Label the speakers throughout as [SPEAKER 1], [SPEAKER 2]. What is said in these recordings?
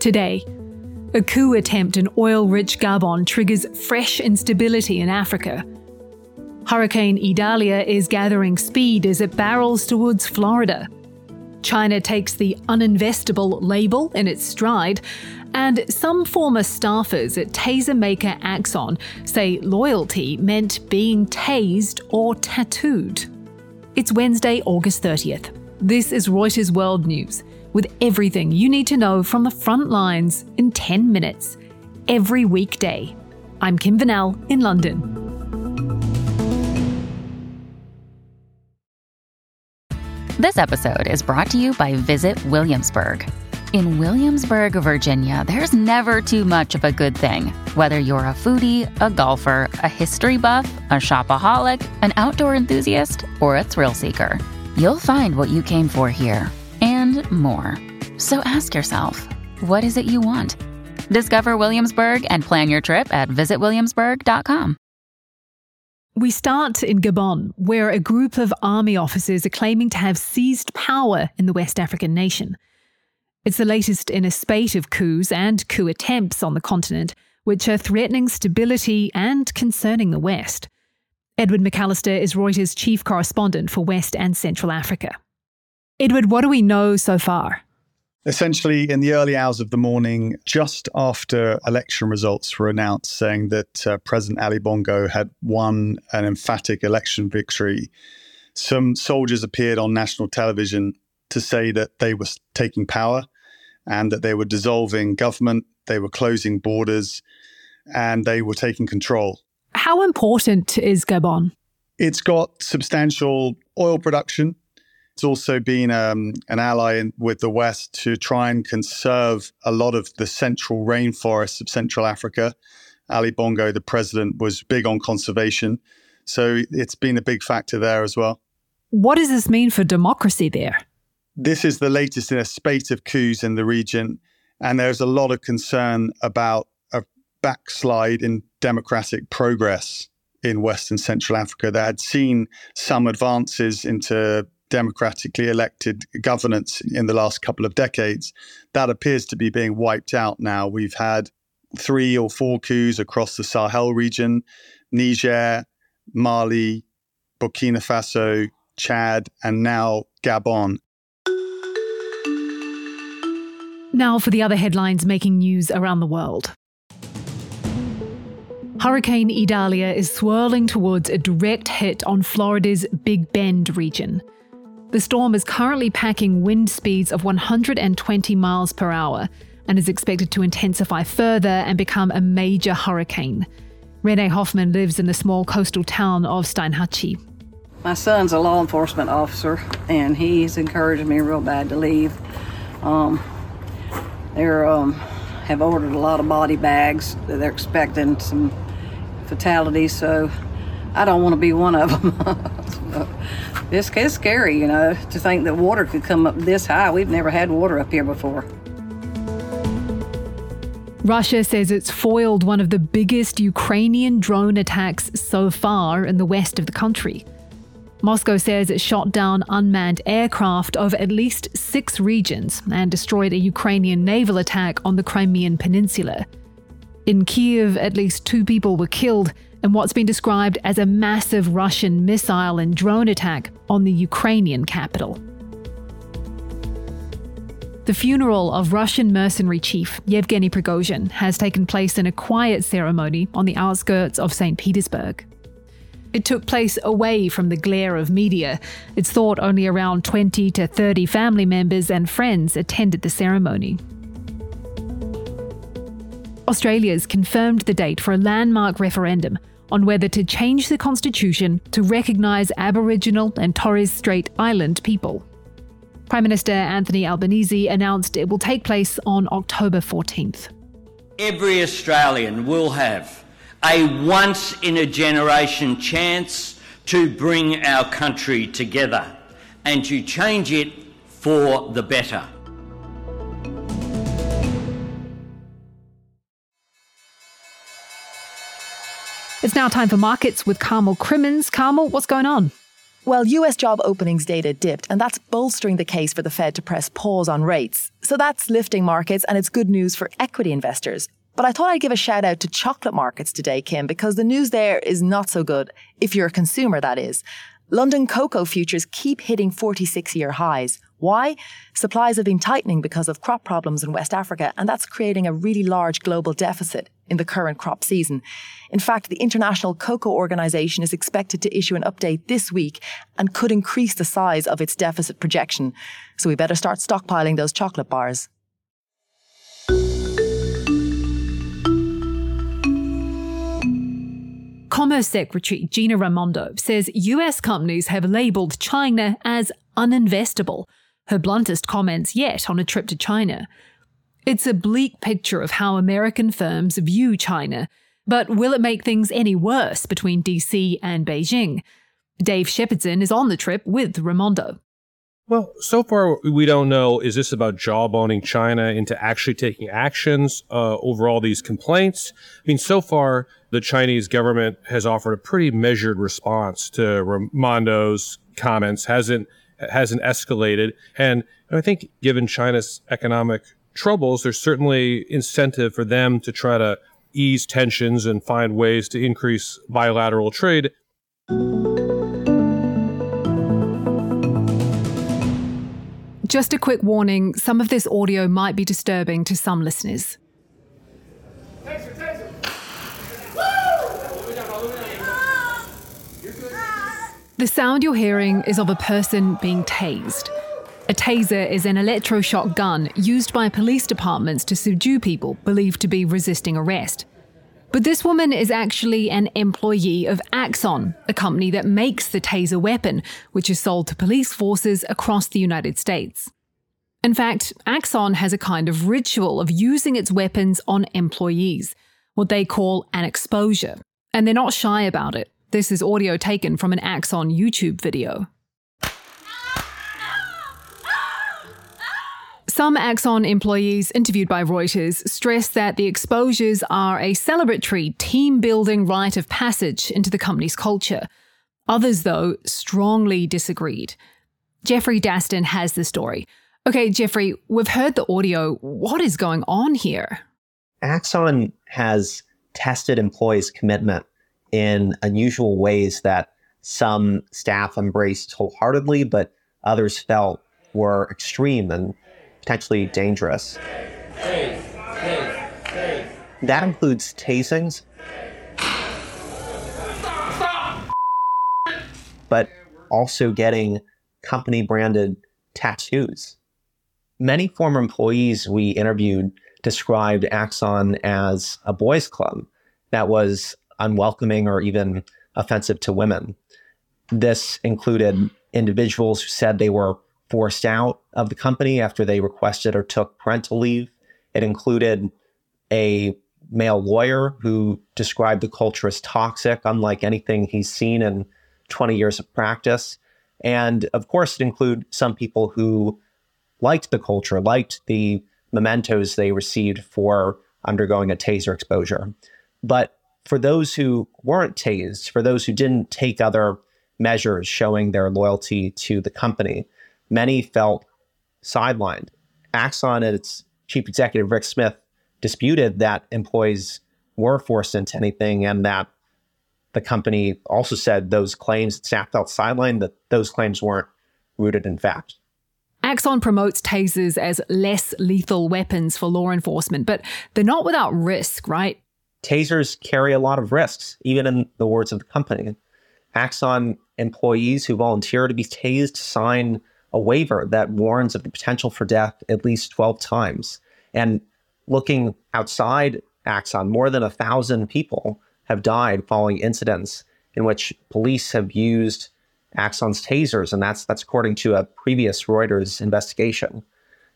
[SPEAKER 1] Today, a coup attempt in oil rich Gabon triggers fresh instability in Africa. Hurricane Idalia is gathering speed as it barrels towards Florida. China takes the uninvestable label in its stride, and some former staffers at taser maker Axon say loyalty meant being tased or tattooed. It's Wednesday, August 30th. This is Reuters World News, with everything you need to know from the front lines in 10 minutes, every weekday. I'm Kim Vanell in London.
[SPEAKER 2] This episode is brought to you by Visit Williamsburg. In Williamsburg, Virginia, there's never too much of a good thing. Whether you're a foodie, a golfer, a history buff, a shopaholic, an outdoor enthusiast, or a thrill seeker, you'll find what you came for here more. So ask yourself, what is it you want? Discover Williamsburg and plan your trip at visitwilliamsburg.com.
[SPEAKER 1] We start in Gabon, where a group of army officers are claiming to have seized power in the West African nation. It's the latest in a spate of coups and coup attempts on the continent, which are threatening stability and concerning the West. Edward McAllister is Reuters' chief correspondent for West and Central Africa. Edward, what do we know so far?
[SPEAKER 3] Essentially, in the early hours of the morning, just after election results were announced saying that uh, President Ali Bongo had won an emphatic election victory, some soldiers appeared on national television to say that they were taking power and that they were dissolving government, they were closing borders, and they were taking control.
[SPEAKER 1] How important is Gabon?
[SPEAKER 3] It's got substantial oil production. It's also been um, an ally in, with the West to try and conserve a lot of the central rainforests of Central Africa. Ali Bongo, the president, was big on conservation. So it's been a big factor there as well.
[SPEAKER 1] What does this mean for democracy there?
[SPEAKER 3] This is the latest in a spate of coups in the region. And there's a lot of concern about a backslide in democratic progress in West and Central Africa that had seen some advances into democratically elected governance in the last couple of decades. That appears to be being wiped out now. We've had three or four coups across the Sahel region Niger, Mali, Burkina Faso, Chad, and now Gabon.
[SPEAKER 1] Now for the other headlines making news around the world. Hurricane Idalia is swirling towards a direct hit on Florida's Big Bend region. The storm is currently packing wind speeds of 120 miles per hour and is expected to intensify further and become a major hurricane. Renee Hoffman lives in the small coastal town of Steinhatchee.
[SPEAKER 4] My son's a law enforcement officer, and he's encouraged me real bad to leave. Um, they um, have ordered a lot of body bags. They're expecting some fatalities, so I don't want to be one of them. it's, it's scary, you know, to think that water could come up this high. We've never had water up here before.
[SPEAKER 1] Russia says it's foiled one of the biggest Ukrainian drone attacks so far in the west of the country. Moscow says it shot down unmanned aircraft over at least six regions and destroyed a Ukrainian naval attack on the Crimean Peninsula. In Kiev, at least two people were killed in what's been described as a massive Russian missile and drone attack on the Ukrainian capital. The funeral of Russian mercenary chief Yevgeny Prigozhin has taken place in a quiet ceremony on the outskirts of St. Petersburg. It took place away from the glare of media. It's thought only around 20 to 30 family members and friends attended the ceremony. Australia's confirmed the date for a landmark referendum on whether to change the constitution to recognise Aboriginal and Torres Strait Island people. Prime Minister Anthony Albanese announced it will take place on October 14th.
[SPEAKER 5] Every Australian will have a once in a generation chance to bring our country together and to change it for the better.
[SPEAKER 1] It's now time for markets with Carmel Crimmins. Carmel, what's going on?
[SPEAKER 6] Well, US job openings data dipped, and that's bolstering the case for the Fed to press pause on rates. So that's lifting markets, and it's good news for equity investors. But I thought I'd give a shout out to chocolate markets today, Kim, because the news there is not so good, if you're a consumer, that is. London cocoa futures keep hitting 46 year highs. Why? Supplies have been tightening because of crop problems in West Africa, and that's creating a really large global deficit in the current crop season. In fact, the International Cocoa Organization is expected to issue an update this week and could increase the size of its deficit projection. So we better start stockpiling those chocolate bars.
[SPEAKER 1] Commerce Secretary Gina Raimondo says US companies have labelled China as uninvestable, her bluntest comments yet on a trip to China. It's a bleak picture of how American firms view China, but will it make things any worse between DC and Beijing? Dave Shepardson is on the trip with Raimondo.
[SPEAKER 7] Well, so far we don't know. Is this about jawboning China into actually taking actions uh, over all these complaints? I mean, so far the Chinese government has offered a pretty measured response to Raimondo's comments. hasn't hasn't escalated, and I think given China's economic troubles, there's certainly incentive for them to try to ease tensions and find ways to increase bilateral trade.
[SPEAKER 1] Just a quick warning some of this audio might be disturbing to some listeners. The sound you're hearing is of a person being tased. A taser is an electroshock gun used by police departments to subdue people believed to be resisting arrest. But this woman is actually an employee of Axon, a company that makes the taser weapon, which is sold to police forces across the United States. In fact, Axon has a kind of ritual of using its weapons on employees, what they call an exposure. And they're not shy about it. This is audio taken from an Axon YouTube video. Some Axon employees interviewed by Reuters stress that the exposures are a celebratory, team building rite of passage into the company's culture. Others, though, strongly disagreed. Jeffrey Dastin has the story. Okay, Jeffrey, we've heard the audio. What is going on here?
[SPEAKER 8] Axon has tested employees' commitment in unusual ways that some staff embraced wholeheartedly, but others felt were extreme and potentially dangerous. That includes tasings, but also getting company branded tattoos. Many former employees we interviewed described Axon as a boys' club that was unwelcoming or even offensive to women. This included individuals who said they were forced out of the company after they requested or took parental leave. It included a male lawyer who described the culture as toxic, unlike anything he's seen in 20 years of practice. And of course, it included some people who liked the culture, liked the mementos they received for undergoing a taser exposure. But for those who weren't tased, for those who didn't take other measures showing their loyalty to the company, many felt sidelined. Axon and its chief executive, Rick Smith, disputed that employees were forced into anything and that the company also said those claims staff felt sidelined, that those claims weren't rooted in fact.
[SPEAKER 1] Axon promotes tasers as less lethal weapons for law enforcement, but they're not without risk, right?
[SPEAKER 8] Tasers carry a lot of risks, even in the words of the company. Axon employees who volunteer to be tased sign a waiver that warns of the potential for death at least 12 times. And looking outside Axon, more than a thousand people have died following incidents in which police have used Axon's tasers, and that's that's according to a previous Reuters investigation.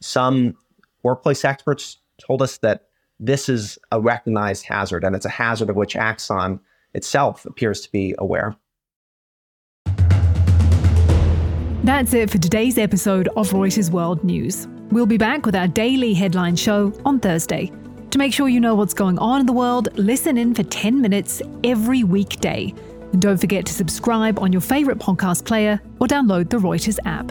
[SPEAKER 8] Some workplace experts told us that this is a recognized hazard, and it's a hazard of which Axon itself appears to be aware.
[SPEAKER 1] That's it for today's episode of Reuters World News. We'll be back with our daily headline show on Thursday. To make sure you know what's going on in the world, listen in for 10 minutes every weekday. And don't forget to subscribe on your favourite podcast player or download the Reuters app.